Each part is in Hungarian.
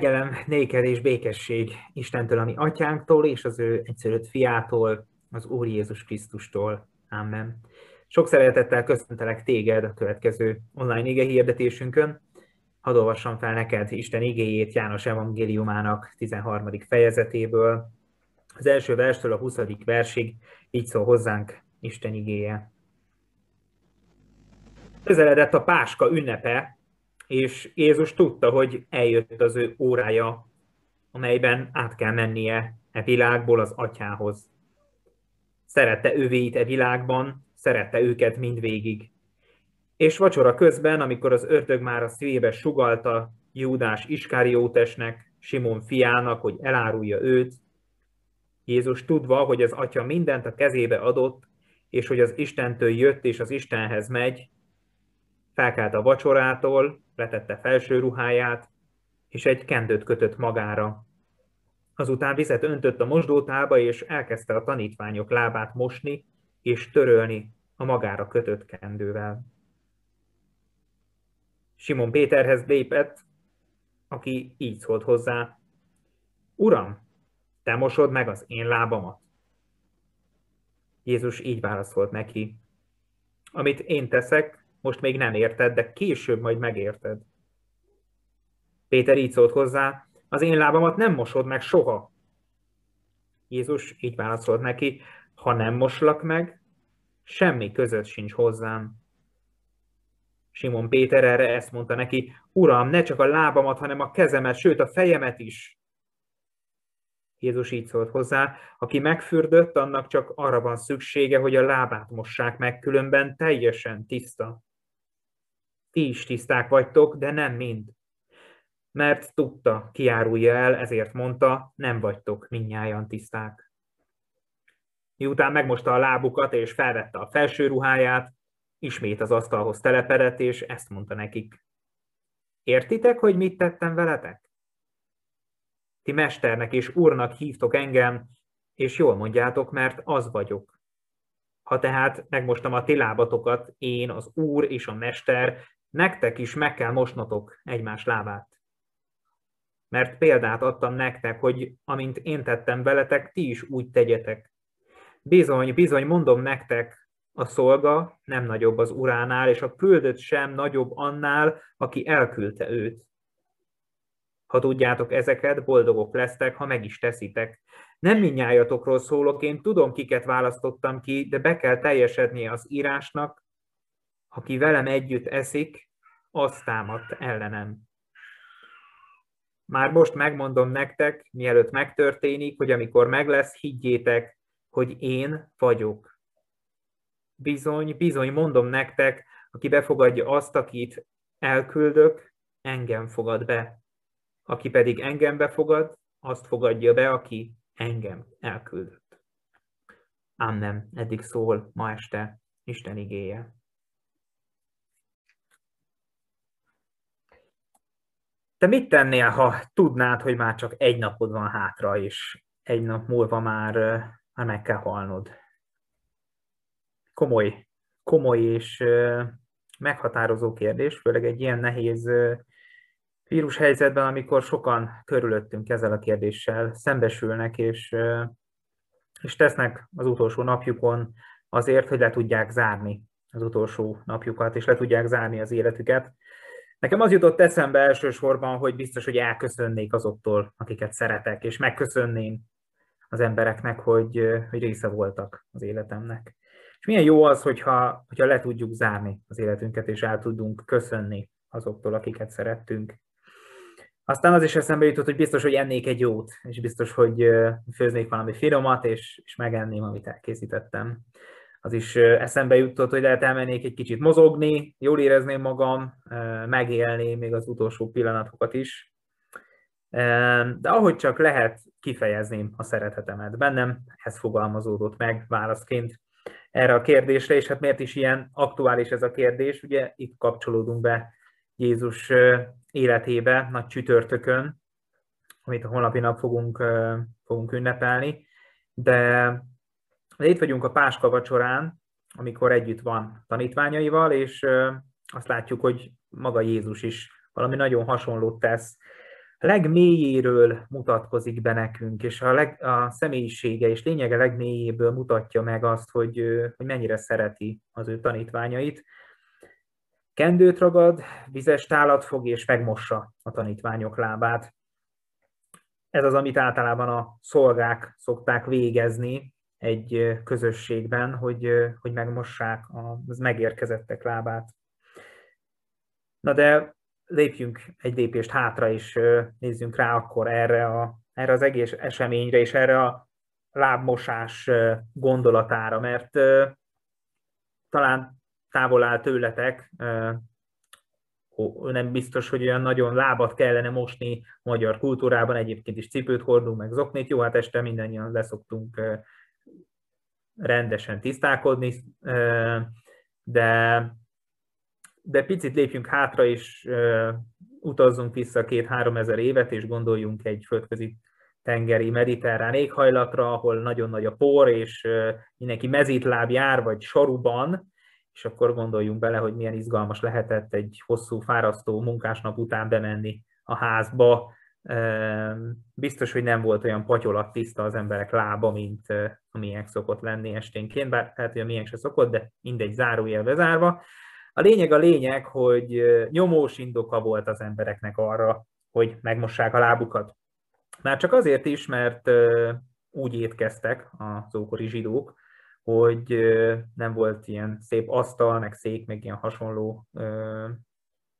Kegyelem, néked és békesség Istentől, ami atyánktól, és az ő egyszerűt fiától, az Úr Jézus Krisztustól. Amen. Sok szeretettel köszöntelek téged a következő online ige hirdetésünkön. Hadd olvassam fel neked Isten igéjét János evangéliumának 13. fejezetéből. Az első verstől a 20. versig így szól hozzánk Isten igéje. Közeledett a Páska ünnepe, és Jézus tudta, hogy eljött az ő órája, amelyben át kell mennie e világból az atyához. Szerette övéit e világban, szerette őket mindvégig. És vacsora közben, amikor az ördög már a szívébe sugalta Júdás Iskáriótesnek, Simon fiának, hogy elárulja őt, Jézus tudva, hogy az atya mindent a kezébe adott, és hogy az Istentől jött és az Istenhez megy, felkelt a vacsorától, letette felső ruháját, és egy kendőt kötött magára. Azután vizet öntött a mosdótába, és elkezdte a tanítványok lábát mosni és törölni a magára kötött kendővel. Simon Péterhez lépett, aki így szólt hozzá, Uram, te mosod meg az én lábamat? Jézus így válaszolt neki, amit én teszek, most még nem érted, de később majd megérted. Péter így szólt hozzá, az én lábamat nem mosod meg soha. Jézus így válaszolt neki, ha nem moslak meg, semmi között sincs hozzám. Simon Péter erre ezt mondta neki, Uram, ne csak a lábamat, hanem a kezemet, sőt a fejemet is. Jézus így szólt hozzá, aki megfürdött, annak csak arra van szüksége, hogy a lábát mossák meg, különben teljesen tiszta. Ti is tiszták vagytok, de nem mind. Mert tudta, kiárulja el, ezért mondta, nem vagytok minnyáján tiszták. Miután megmosta a lábukat és felvette a felső ruháját, ismét az asztalhoz telepedett, és ezt mondta nekik. Értitek, hogy mit tettem veletek? Ti mesternek és úrnak hívtok engem, és jól mondjátok, mert az vagyok. Ha tehát megmostam a ti lábatokat, én, az úr és a mester, Nektek is meg kell mosnotok egymás lábát. Mert példát adtam nektek, hogy amint én tettem veletek, ti is úgy tegyetek. Bizony, bizony, mondom nektek, a szolga nem nagyobb az uránál, és a küldött sem nagyobb annál, aki elküldte őt. Ha tudjátok ezeket, boldogok lesztek, ha meg is teszitek. Nem minnyájatokról szólok, én tudom, kiket választottam ki, de be kell teljesednie az írásnak, aki velem együtt eszik, az támadt ellenem. Már most megmondom nektek, mielőtt megtörténik, hogy amikor meg lesz, higgyétek, hogy én vagyok. Bizony, bizony, mondom nektek, aki befogadja azt, akit elküldök, engem fogad be. Aki pedig engem befogad, azt fogadja be, aki engem elküldött. Amen. Eddig szól ma este Isten igéje. Te mit tennél, ha tudnád, hogy már csak egy napod van hátra, és egy nap múlva már, már meg kell halnod? Komoly, komoly és meghatározó kérdés, főleg egy ilyen nehéz vírushelyzetben, amikor sokan körülöttünk ezzel a kérdéssel szembesülnek, és, és tesznek az utolsó napjukon azért, hogy le tudják zárni az utolsó napjukat, és le tudják zárni az életüket. Nekem az jutott eszembe elsősorban, hogy biztos, hogy elköszönnék azoktól, akiket szeretek, és megköszönném az embereknek, hogy, hogy része voltak az életemnek. És milyen jó az, hogyha, hogyha le tudjuk zárni az életünket, és el tudunk köszönni azoktól, akiket szerettünk. Aztán az is eszembe jutott, hogy biztos, hogy ennék egy jót, és biztos, hogy főznék valami finomat, és, és megenném, amit elkészítettem az is eszembe jutott, hogy lehet elmennék egy kicsit mozogni, jól érezném magam, megélni még az utolsó pillanatokat is. De ahogy csak lehet, kifejezném a szeretetemet bennem, ez fogalmazódott meg válaszként erre a kérdésre, és hát miért is ilyen aktuális ez a kérdés, ugye itt kapcsolódunk be Jézus életébe nagy csütörtökön, amit a holnapi nap fogunk, fogunk ünnepelni, de de itt vagyunk a Páska vacsorán, amikor együtt van tanítványaival, és azt látjuk, hogy maga Jézus is valami nagyon hasonlót tesz legmélyéről mutatkozik be nekünk, és a, leg, a személyisége és lényege legmélyéből mutatja meg azt, hogy, hogy mennyire szereti az ő tanítványait. Kendőt ragad, vizes tálat fog és megmossa a tanítványok lábát. Ez az, amit általában a szolgák szokták végezni egy közösségben, hogy, hogy megmossák az megérkezettek lábát. Na de lépjünk egy lépést hátra, és nézzünk rá akkor erre, a, erre az egész eseményre, és erre a lábmosás gondolatára, mert talán távol áll tőletek, nem biztos, hogy olyan nagyon lábat kellene mosni magyar kultúrában, egyébként is cipőt hordunk, meg zoknét, jó, hát este mindannyian leszoktunk rendesen tisztálkodni, de de picit lépjünk hátra, és utazzunk vissza két-három ezer évet, és gondoljunk egy földközi tengeri mediterrán éghajlatra, ahol nagyon nagy a por, és mindenki mezítláb jár, vagy saruban, és akkor gondoljunk bele, hogy milyen izgalmas lehetett egy hosszú, fárasztó munkásnap után bemenni a házba. Biztos, hogy nem volt olyan patyolat tiszta az emberek lába, mint amilyen szokott lenni esténként, bár lehet, hogy a milyen se szokott, de mindegy zárójel bezárva. A lényeg a lényeg, hogy nyomós indoka volt az embereknek arra, hogy megmossák a lábukat. Már csak azért is, mert úgy étkeztek az ókori zsidók, hogy nem volt ilyen szép asztal, meg szék, meg ilyen hasonló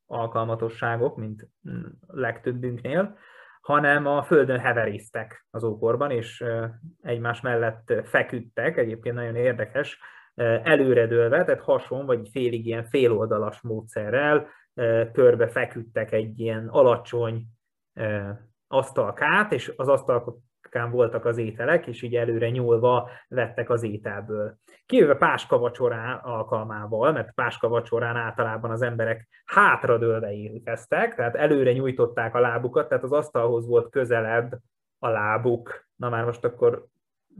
alkalmatosságok, mint mm, legtöbbünknél, hanem a földön heverésztek az ókorban, és egymás mellett feküdtek, egyébként nagyon érdekes, előredőlve, tehát hason vagy félig ilyen féloldalas módszerrel körbe feküdtek egy ilyen alacsony asztalkát, és az asztalkán voltak az ételek, és így előre nyúlva vettek az ételből. Kivéve páska vacsorán alkalmával, mert páska vacsorán általában az emberek hátradőlve étkeztek, tehát előre nyújtották a lábukat, tehát az asztalhoz volt közelebb a lábuk. Na már most akkor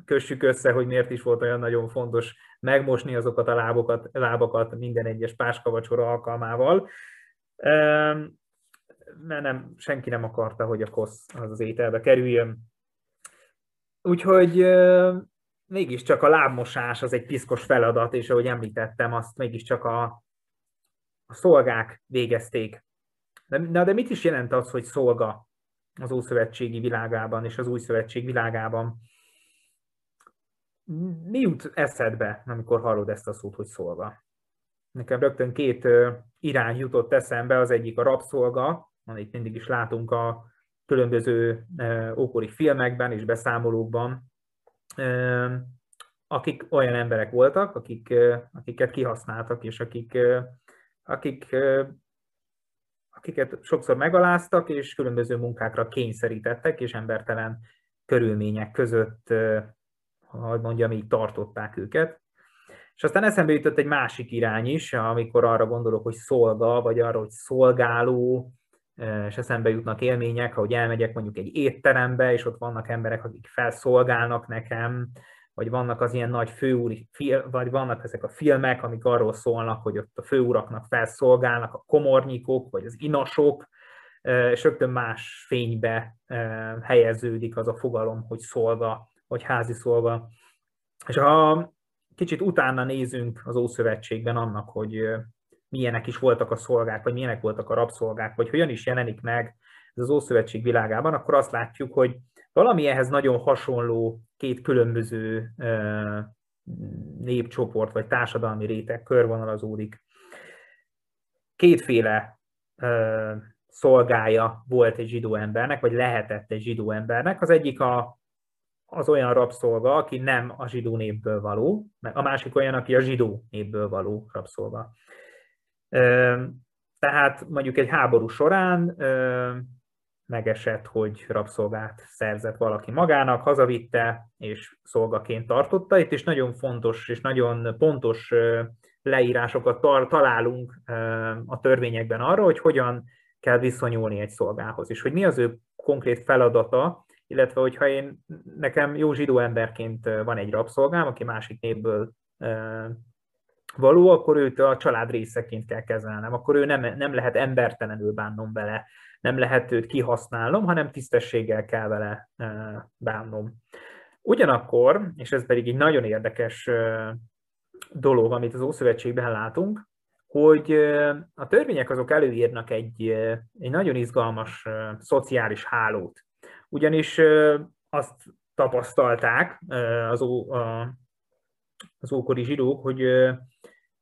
kössük össze, hogy miért is volt olyan nagyon fontos megmosni azokat a lábokat, lábakat minden egyes páskavacsora alkalmával. Mert nem, senki nem akarta, hogy a kosz az, az ételbe kerüljön. Úgyhogy mégiscsak a lábmosás az egy piszkos feladat, és ahogy említettem, azt mégiscsak a, a szolgák végezték. De, na, de mit is jelent az, hogy szolga az Ószövetségi világában és az Új Szövetség világában? mi jut eszedbe, amikor hallod ezt a szót, hogy szolga? Nekem rögtön két irány jutott eszembe, az egyik a rabszolga, amit mindig is látunk a különböző ókori filmekben és beszámolókban, akik olyan emberek voltak, akik, akiket kihasználtak, és akik, akik, akiket sokszor megaláztak, és különböző munkákra kényszerítettek, és embertelen körülmények között hogy mondjam, így tartották őket. És aztán eszembe jutott egy másik irány is, amikor arra gondolok, hogy szolga, vagy arra, hogy szolgáló, és eszembe jutnak élmények, ahogy elmegyek mondjuk egy étterembe, és ott vannak emberek, akik felszolgálnak nekem, vagy vannak az ilyen nagy főúri, vagy vannak ezek a filmek, amik arról szólnak, hogy ott a főuraknak felszolgálnak a komornyikok, vagy az inasok, és rögtön más fénybe helyeződik az a fogalom, hogy szolga vagy házi szolga. És ha kicsit utána nézünk az Ószövetségben annak, hogy milyenek is voltak a szolgák, vagy milyenek voltak a rabszolgák, vagy hogyan is jelenik meg ez az Ószövetség világában, akkor azt látjuk, hogy valami ehhez nagyon hasonló két különböző népcsoport, vagy társadalmi réteg körvonalazódik. Kétféle szolgája volt egy zsidó embernek, vagy lehetett egy zsidó embernek. Az egyik a az olyan rabszolga, aki nem a zsidó népből való, a másik olyan, aki a zsidó népből való rabszolga. Tehát mondjuk egy háború során megesett, hogy rabszolgát szerzett valaki magának, hazavitte és szolgaként tartotta. Itt is nagyon fontos és nagyon pontos leírásokat találunk a törvényekben arra, hogy hogyan kell viszonyulni egy szolgához, és hogy mi az ő konkrét feladata, illetve hogyha én, nekem jó zsidó emberként van egy rabszolgám, aki másik népből való, akkor őt a család részeként kell kezelnem, akkor ő nem, nem lehet embertelenül bánnom vele, nem lehet őt kihasználnom, hanem tisztességgel kell vele bánnom. Ugyanakkor, és ez pedig egy nagyon érdekes dolog, amit az Ószövetségben látunk, hogy a törvények azok előírnak egy, egy nagyon izgalmas szociális hálót. Ugyanis azt tapasztalták az, az ókori zsidók, hogy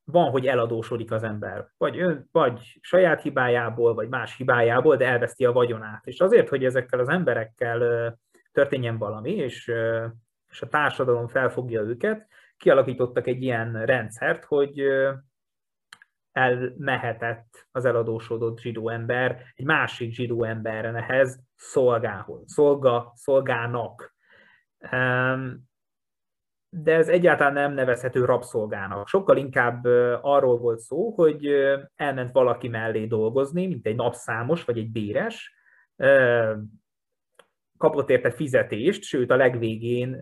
van, hogy eladósodik az ember. Vagy, ön, vagy saját hibájából, vagy más hibájából, de elveszti a vagyonát. És azért, hogy ezekkel az emberekkel történjen valami, és, és a társadalom felfogja őket, kialakítottak egy ilyen rendszert, hogy elmehetett az eladósodott zsidó ember egy másik zsidó embernehez szolgához, szolga, szolgának. De ez egyáltalán nem nevezhető rabszolgának. Sokkal inkább arról volt szó, hogy elment valaki mellé dolgozni, mint egy napszámos vagy egy béres, kapott érte fizetést, sőt a legvégén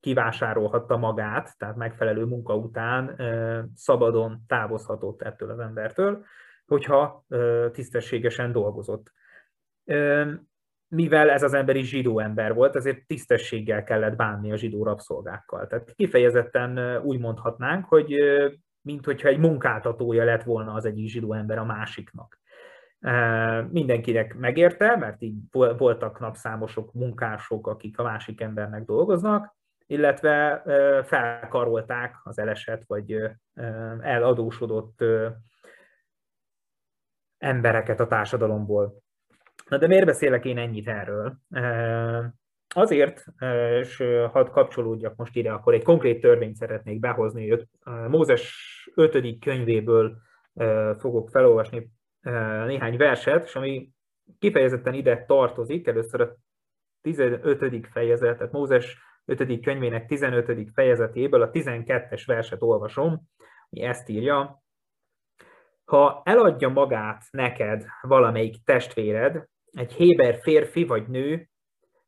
kivásárolhatta magát, tehát megfelelő munka után szabadon távozhatott ettől az embertől, hogyha tisztességesen dolgozott. Mivel ez az ember is zsidó ember volt, ezért tisztességgel kellett bánni a zsidó rabszolgákkal. Tehát kifejezetten úgy mondhatnánk, hogy mint hogyha egy munkáltatója lett volna az egyik zsidó ember a másiknak. Mindenkinek megérte, mert így voltak napszámosok, munkások, akik a másik embernek dolgoznak, illetve felkarolták az eleset vagy eladósodott embereket a társadalomból. Na de miért beszélek én ennyit erről? Azért, és hadd kapcsolódjak most ide, akkor egy konkrét törvényt szeretnék behozni. Mózes 5. könyvéből fogok felolvasni néhány verset, és ami kifejezetten ide tartozik, először a 15. fejezet, tehát Mózes 5. könyvének 15. fejezetéből a 12-es verset olvasom, ami ezt írja, ha eladja magát neked valamelyik testvéred, egy héber férfi vagy nő,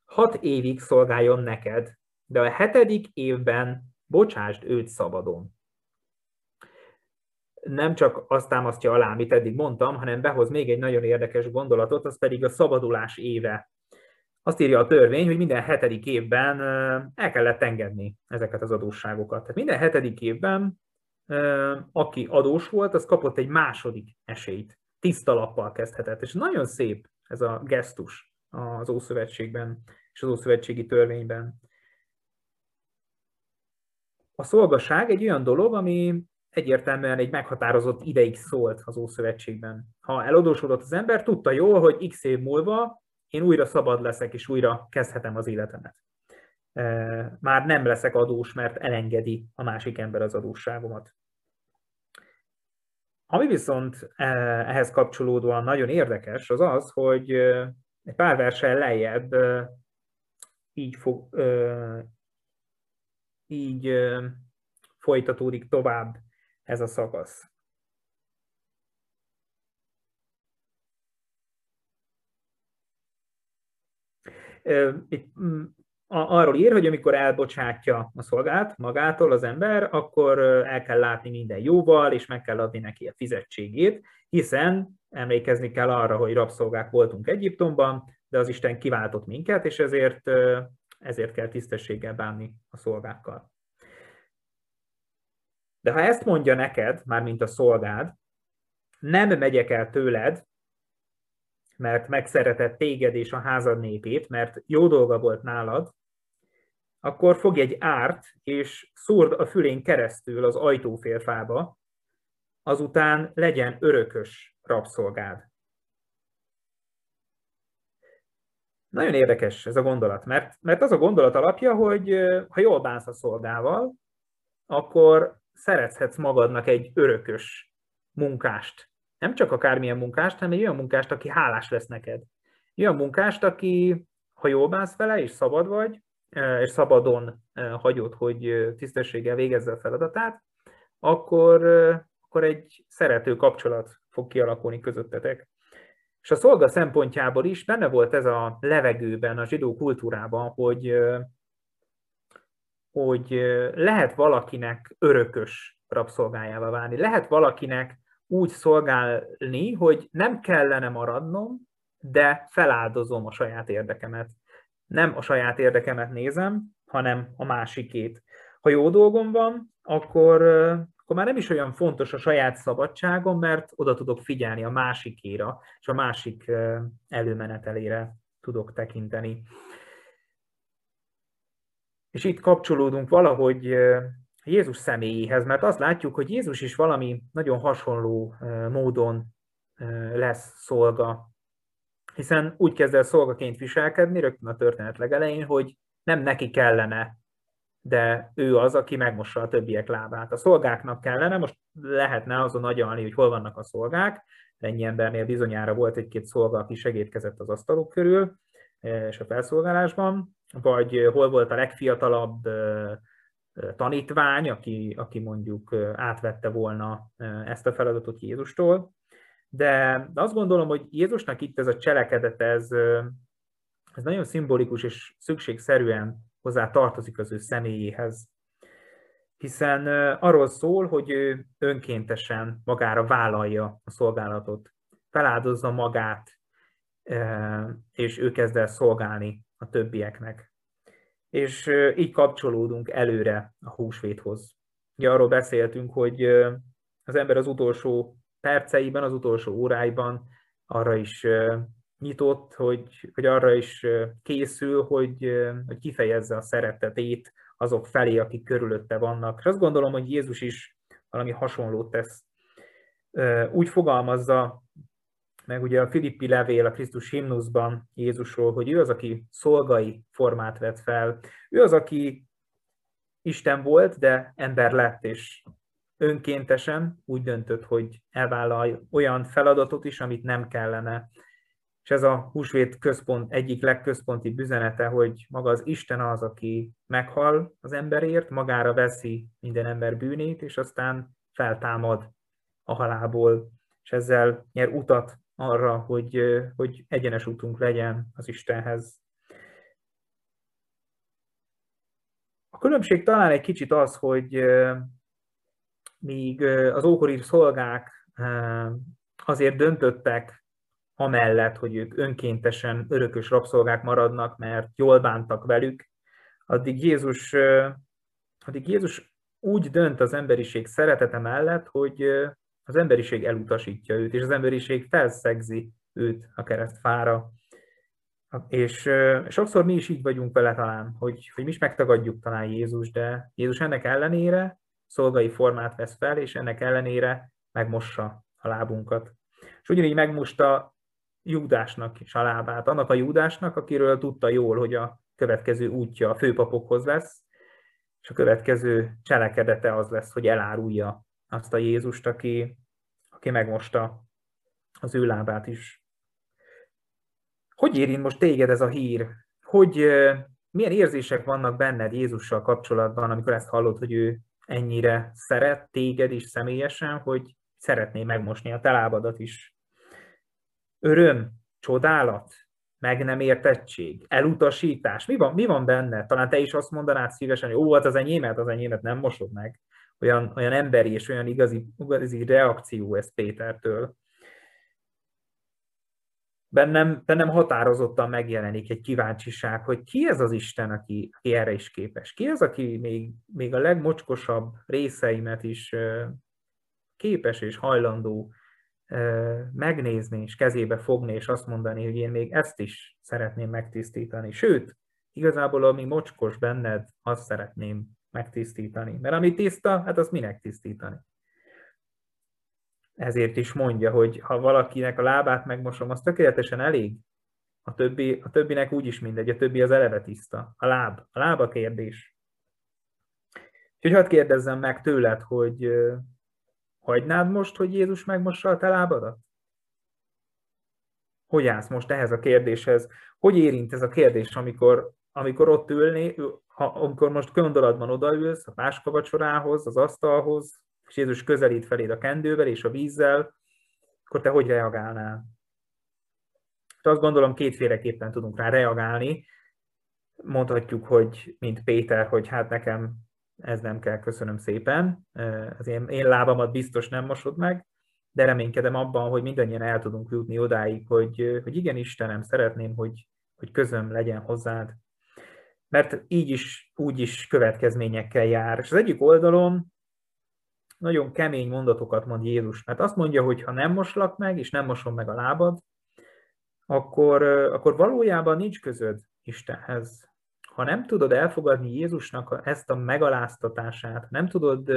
hat évig szolgáljon neked, de a hetedik évben bocsásd őt szabadon. Nem csak azt támasztja alá, amit eddig mondtam, hanem behoz még egy nagyon érdekes gondolatot, az pedig a szabadulás éve azt írja a törvény, hogy minden hetedik évben el kellett engedni ezeket az adósságokat. Tehát minden hetedik évben, aki adós volt, az kapott egy második esélyt. Tiszta lappal kezdhetett. És nagyon szép ez a gesztus az Ószövetségben és az Ószövetségi törvényben. A szolgaság egy olyan dolog, ami egyértelműen egy meghatározott ideig szólt az Ószövetségben. Ha eladósodott az ember, tudta jól, hogy x év múlva én újra szabad leszek, és újra kezdhetem az életemet. Már nem leszek adós, mert elengedi a másik ember az adósságomat. Ami viszont ehhez kapcsolódóan nagyon érdekes, az az, hogy egy pár versel lejjebb így, fog, így folytatódik tovább ez a szakasz. itt arról ír, hogy amikor elbocsátja a szolgát magától az ember, akkor el kell látni minden jóval, és meg kell adni neki a fizetségét, hiszen emlékezni kell arra, hogy rabszolgák voltunk Egyiptomban, de az Isten kiváltott minket, és ezért, ezért kell tisztességgel bánni a szolgákkal. De ha ezt mondja neked, mármint a szolgád, nem megyek el tőled, mert megszeretett téged és a házad népét, mert jó dolga volt nálad, akkor fogj egy árt, és szúrd a fülén keresztül az ajtófélfába, azután legyen örökös rabszolgád. Nagyon érdekes ez a gondolat, mert, mert az a gondolat alapja, hogy ha jól bánsz a szolgával, akkor szerethetsz magadnak egy örökös munkást, nem csak akármilyen munkást, hanem egy olyan munkást, aki hálás lesz neked. Olyan munkást, aki, ha jól bánsz vele, és szabad vagy, és szabadon hagyod, hogy tisztességgel végezze a feladatát, akkor, akkor egy szerető kapcsolat fog kialakulni közöttetek. És a szolga szempontjából is benne volt ez a levegőben, a zsidó kultúrában, hogy, hogy lehet valakinek örökös rabszolgájává válni, lehet valakinek úgy szolgálni, hogy nem kellene maradnom, de feláldozom a saját érdekemet. Nem a saját érdekemet nézem, hanem a másikét. Ha jó dolgom van, akkor, akkor már nem is olyan fontos a saját szabadságom, mert oda tudok figyelni a másikéra, és a másik előmenetelére tudok tekinteni. És itt kapcsolódunk valahogy Jézus személyéhez, mert azt látjuk, hogy Jézus is valami nagyon hasonló módon lesz szolga. Hiszen úgy kezd el szolgaként viselkedni, rögtön a történet legelején, hogy nem neki kellene, de ő az, aki megmossa a többiek lábát. A szolgáknak kellene, most lehetne azon agyalni, hogy hol vannak a szolgák, ennyi embernél bizonyára volt egy-két szolga, aki segítkezett az asztalok körül és a felszolgálásban, vagy hol volt a legfiatalabb tanítvány, aki, aki mondjuk átvette volna ezt a feladatot Jézustól. De azt gondolom, hogy Jézusnak itt ez a cselekedet, ez, ez nagyon szimbolikus és szükségszerűen hozzá tartozik az ő személyéhez. Hiszen arról szól, hogy ő önkéntesen magára vállalja a szolgálatot, feláldozza magát, és ő kezd el szolgálni a többieknek és így kapcsolódunk előre a húsvéthoz. Ugye arról beszéltünk, hogy az ember az utolsó perceiben, az utolsó óráiban arra is nyitott, hogy, hogy arra is készül, hogy, hogy kifejezze a szeretetét azok felé, akik körülötte vannak. És azt gondolom, hogy Jézus is valami hasonlót tesz. Úgy fogalmazza meg ugye a Filippi levél a Krisztus himnuszban Jézusról, hogy ő az, aki szolgai formát vett fel. Ő az, aki Isten volt, de ember lett, és önkéntesen úgy döntött, hogy elvállal olyan feladatot is, amit nem kellene. És ez a húsvét központ egyik legközponti üzenete, hogy maga az Isten az, aki meghal az emberért, magára veszi minden ember bűnét, és aztán feltámad a halálból, és ezzel nyer utat arra, hogy, hogy egyenes útunk legyen az Istenhez. A különbség talán egy kicsit az, hogy míg az ókori szolgák azért döntöttek amellett, hogy ők önkéntesen örökös rabszolgák maradnak, mert jól bántak velük, addig Jézus, addig Jézus úgy dönt az emberiség szeretete mellett, hogy az emberiség elutasítja őt, és az emberiség felszegzi őt a keresztfára. És sokszor mi is így vagyunk vele talán, hogy, hogy mi is megtagadjuk talán Jézus, de Jézus ennek ellenére szolgai formát vesz fel, és ennek ellenére megmossa a lábunkat. És ugyanígy megmosta Júdásnak is a lábát, annak a Júdásnak, akiről tudta jól, hogy a következő útja a főpapokhoz lesz, és a következő cselekedete az lesz, hogy elárulja azt a Jézust, aki, aki megmosta az ő lábát is. Hogy érint most téged ez a hír? Hogy milyen érzések vannak benned Jézussal kapcsolatban, amikor ezt hallod, hogy ő ennyire szeret téged is személyesen, hogy szeretné megmosni a te lábadat is? Öröm, csodálat, meg nem értettség, elutasítás. Mi van, mi van benne? Talán te is azt mondanád szívesen, hogy ó, hát az enyémet, az enyémet nem mosod meg olyan, olyan emberi és olyan igazi, igazi reakció ez Pétertől. Bennem, bennem határozottan megjelenik egy kíváncsiság, hogy ki ez az Isten, aki, aki erre is képes. Ki az, aki még, még a legmocskosabb részeimet is képes és hajlandó megnézni, és kezébe fogni, és azt mondani, hogy én még ezt is szeretném megtisztítani. Sőt, igazából ami mocskos benned, azt szeretném megtisztítani. Mert ami tiszta, hát azt minek tisztítani? Ezért is mondja, hogy ha valakinek a lábát megmosom, az tökéletesen elég. A, többi, a többinek úgyis mindegy, a többi az eleve tiszta. A láb, a láb a kérdés. Úgyhogy hadd kérdezzem meg tőled, hogy hagynád most, hogy Jézus megmossa a te lábadat? Hogy állsz most ehhez a kérdéshez? Hogy érint ez a kérdés, amikor, amikor ott ülné, ha, amikor most gondolatban odaülsz a páskavacsorához, az asztalhoz, és Jézus közelít feléd a kendővel és a vízzel, akkor te hogy reagálnál? És azt gondolom, kétféleképpen tudunk rá reagálni. Mondhatjuk, hogy mint Péter, hogy hát nekem ez nem kell, köszönöm szépen, az én, én lábamat biztos nem mosod meg, de reménykedem abban, hogy mindannyian el tudunk jutni odáig, hogy, hogy igen, Istenem, szeretném, hogy, hogy közöm legyen hozzád. Mert így is, úgy is következményekkel jár. És az egyik oldalon nagyon kemény mondatokat mond Jézus, mert azt mondja, hogy ha nem moslak meg, és nem mosom meg a lábad, akkor, akkor valójában nincs közöd Istenhez. Ha nem tudod elfogadni Jézusnak ezt a megaláztatását, nem tudod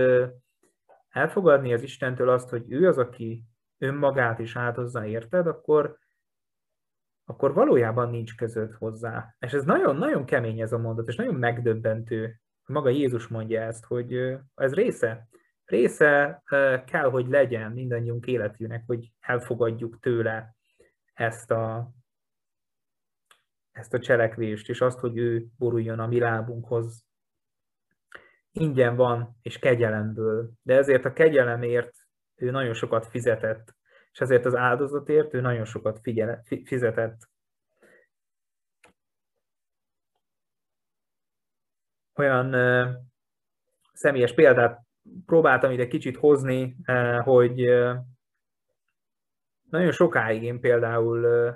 elfogadni az Istentől azt, hogy ő az, aki önmagát is áldozza, érted, akkor, akkor valójában nincs között hozzá. És ez nagyon-nagyon kemény ez a mondat, és nagyon megdöbbentő. Maga Jézus mondja ezt, hogy ez része, része kell, hogy legyen mindannyiunk életűnek, hogy elfogadjuk tőle ezt a, ezt a cselekvést, és azt, hogy ő boruljon a mi lábunkhoz. Ingyen van, és kegyelemből, de ezért a kegyelemért ő nagyon sokat fizetett, és ezért az áldozatért ő nagyon sokat figyele, fizetett. Olyan uh, személyes példát próbáltam ide kicsit hozni, uh, hogy uh, nagyon sokáig én például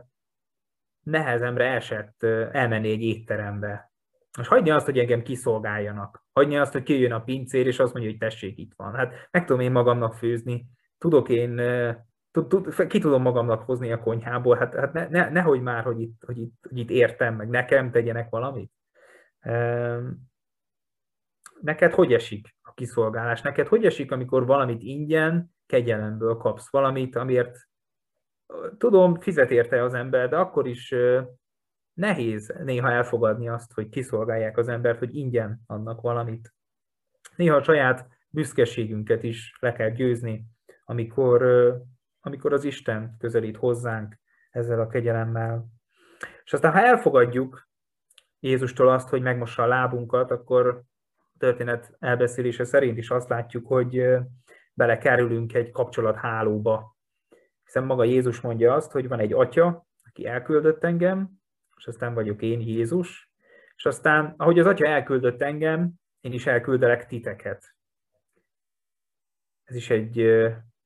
nehezemre esett elmenni egy étterembe. Most hagyni azt, hogy engem kiszolgáljanak. Hagyni azt, hogy kijön a pincér, és azt mondja, hogy tessék, itt van. Hát meg tudom én magamnak főzni, tudok én, tud, tud, ki tudom magamnak hozni a konyhából, hát, hát ne, ne, nehogy már, hogy itt, hogy, itt, hogy itt értem, meg nekem tegyenek valamit. Neked hogy esik a kiszolgálás? Neked hogy esik, amikor valamit ingyen, kegyelemből kapsz? Valamit, amiért tudom, fizet érte az ember, de akkor is nehéz néha elfogadni azt, hogy kiszolgálják az embert, hogy ingyen annak valamit. Néha a saját büszkeségünket is le kell győzni, amikor, amikor az Isten közelít hozzánk ezzel a kegyelemmel. És aztán, ha elfogadjuk Jézustól azt, hogy megmossa a lábunkat, akkor a történet elbeszélése szerint is azt látjuk, hogy belekerülünk egy kapcsolathálóba, hiszen maga Jézus mondja azt, hogy van egy atya, aki elküldött engem, és aztán vagyok én Jézus, és aztán, ahogy az atya elküldött engem, én is elküldelek titeket. Ez is egy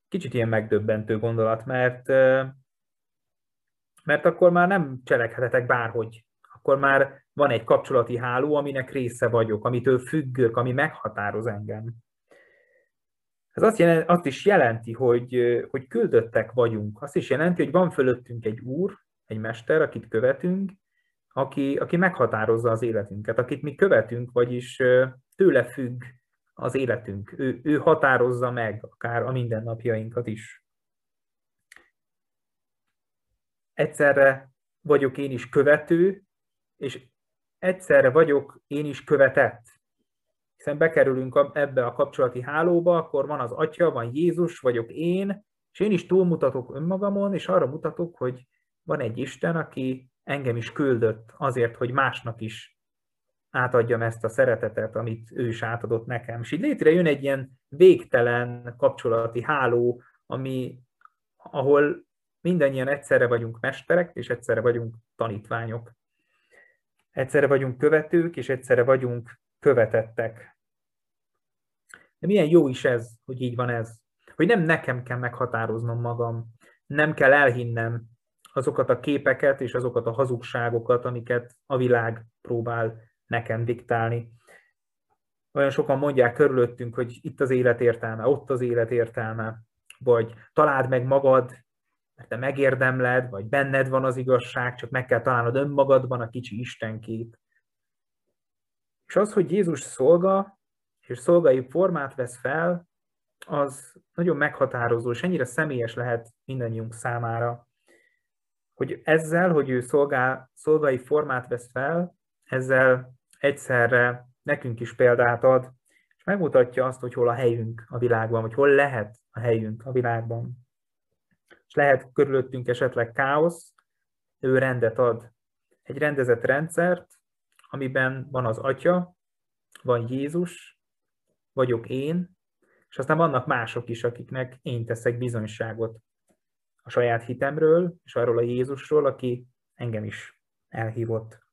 kicsit ilyen megdöbbentő gondolat, mert, mert akkor már nem cselekedhetek bárhogy. Akkor már van egy kapcsolati háló, aminek része vagyok, amitől függök, ami meghatároz engem. Ez azt, jelent, azt is jelenti, hogy, hogy küldöttek vagyunk. Azt is jelenti, hogy van fölöttünk egy úr, egy mester, akit követünk, aki, aki meghatározza az életünket, akit mi követünk, vagyis tőle függ az életünk. Ő, ő határozza meg akár a mindennapjainkat is. Egyszerre vagyok én is követő, és egyszerre vagyok én is követett hiszen bekerülünk ebbe a kapcsolati hálóba, akkor van az Atya, van Jézus, vagyok én, és én is túlmutatok önmagamon, és arra mutatok, hogy van egy Isten, aki engem is küldött azért, hogy másnak is átadjam ezt a szeretetet, amit ő is átadott nekem. És így létrejön egy ilyen végtelen kapcsolati háló, ami, ahol mindannyian egyszerre vagyunk mesterek, és egyszerre vagyunk tanítványok. Egyszerre vagyunk követők, és egyszerre vagyunk követettek. De milyen jó is ez, hogy így van ez. Hogy nem nekem kell meghatároznom magam, nem kell elhinnem azokat a képeket és azokat a hazugságokat, amiket a világ próbál nekem diktálni. Olyan sokan mondják körülöttünk, hogy itt az élet értelme, ott az élet értelme, vagy találd meg magad, mert te megérdemled, vagy benned van az igazság, csak meg kell találnod önmagadban a kicsi istenkét. És az, hogy Jézus szolga, és szolgai formát vesz fel, az nagyon meghatározó, és ennyire személyes lehet mindannyiunk számára, hogy ezzel, hogy ő szolgál, szolgai formát vesz fel, ezzel egyszerre nekünk is példát ad, és megmutatja azt, hogy hol a helyünk a világban, vagy hol lehet a helyünk a világban. És lehet körülöttünk esetleg káosz, ő rendet ad. Egy rendezett rendszert, amiben van az Atya, van Jézus, vagyok én, és aztán vannak mások is, akiknek én teszek bizonyságot a saját hitemről, és arról a Jézusról, aki engem is elhívott.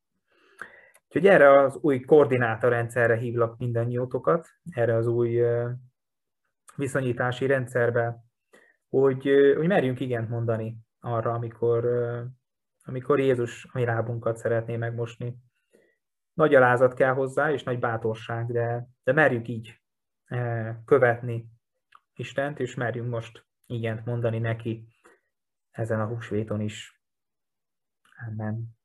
Úgyhogy erre az új koordinátorrendszerre hívlak mindannyiótokat, erre az új viszonyítási rendszerbe, hogy, hogy merjünk igent mondani arra, amikor, amikor Jézus a mi lábunkat szeretné megmosni. Nagy alázat kell hozzá, és nagy bátorság, de, de merjük így követni Istent, és merjünk most igent mondani neki ezen a húsvéton is. Amen.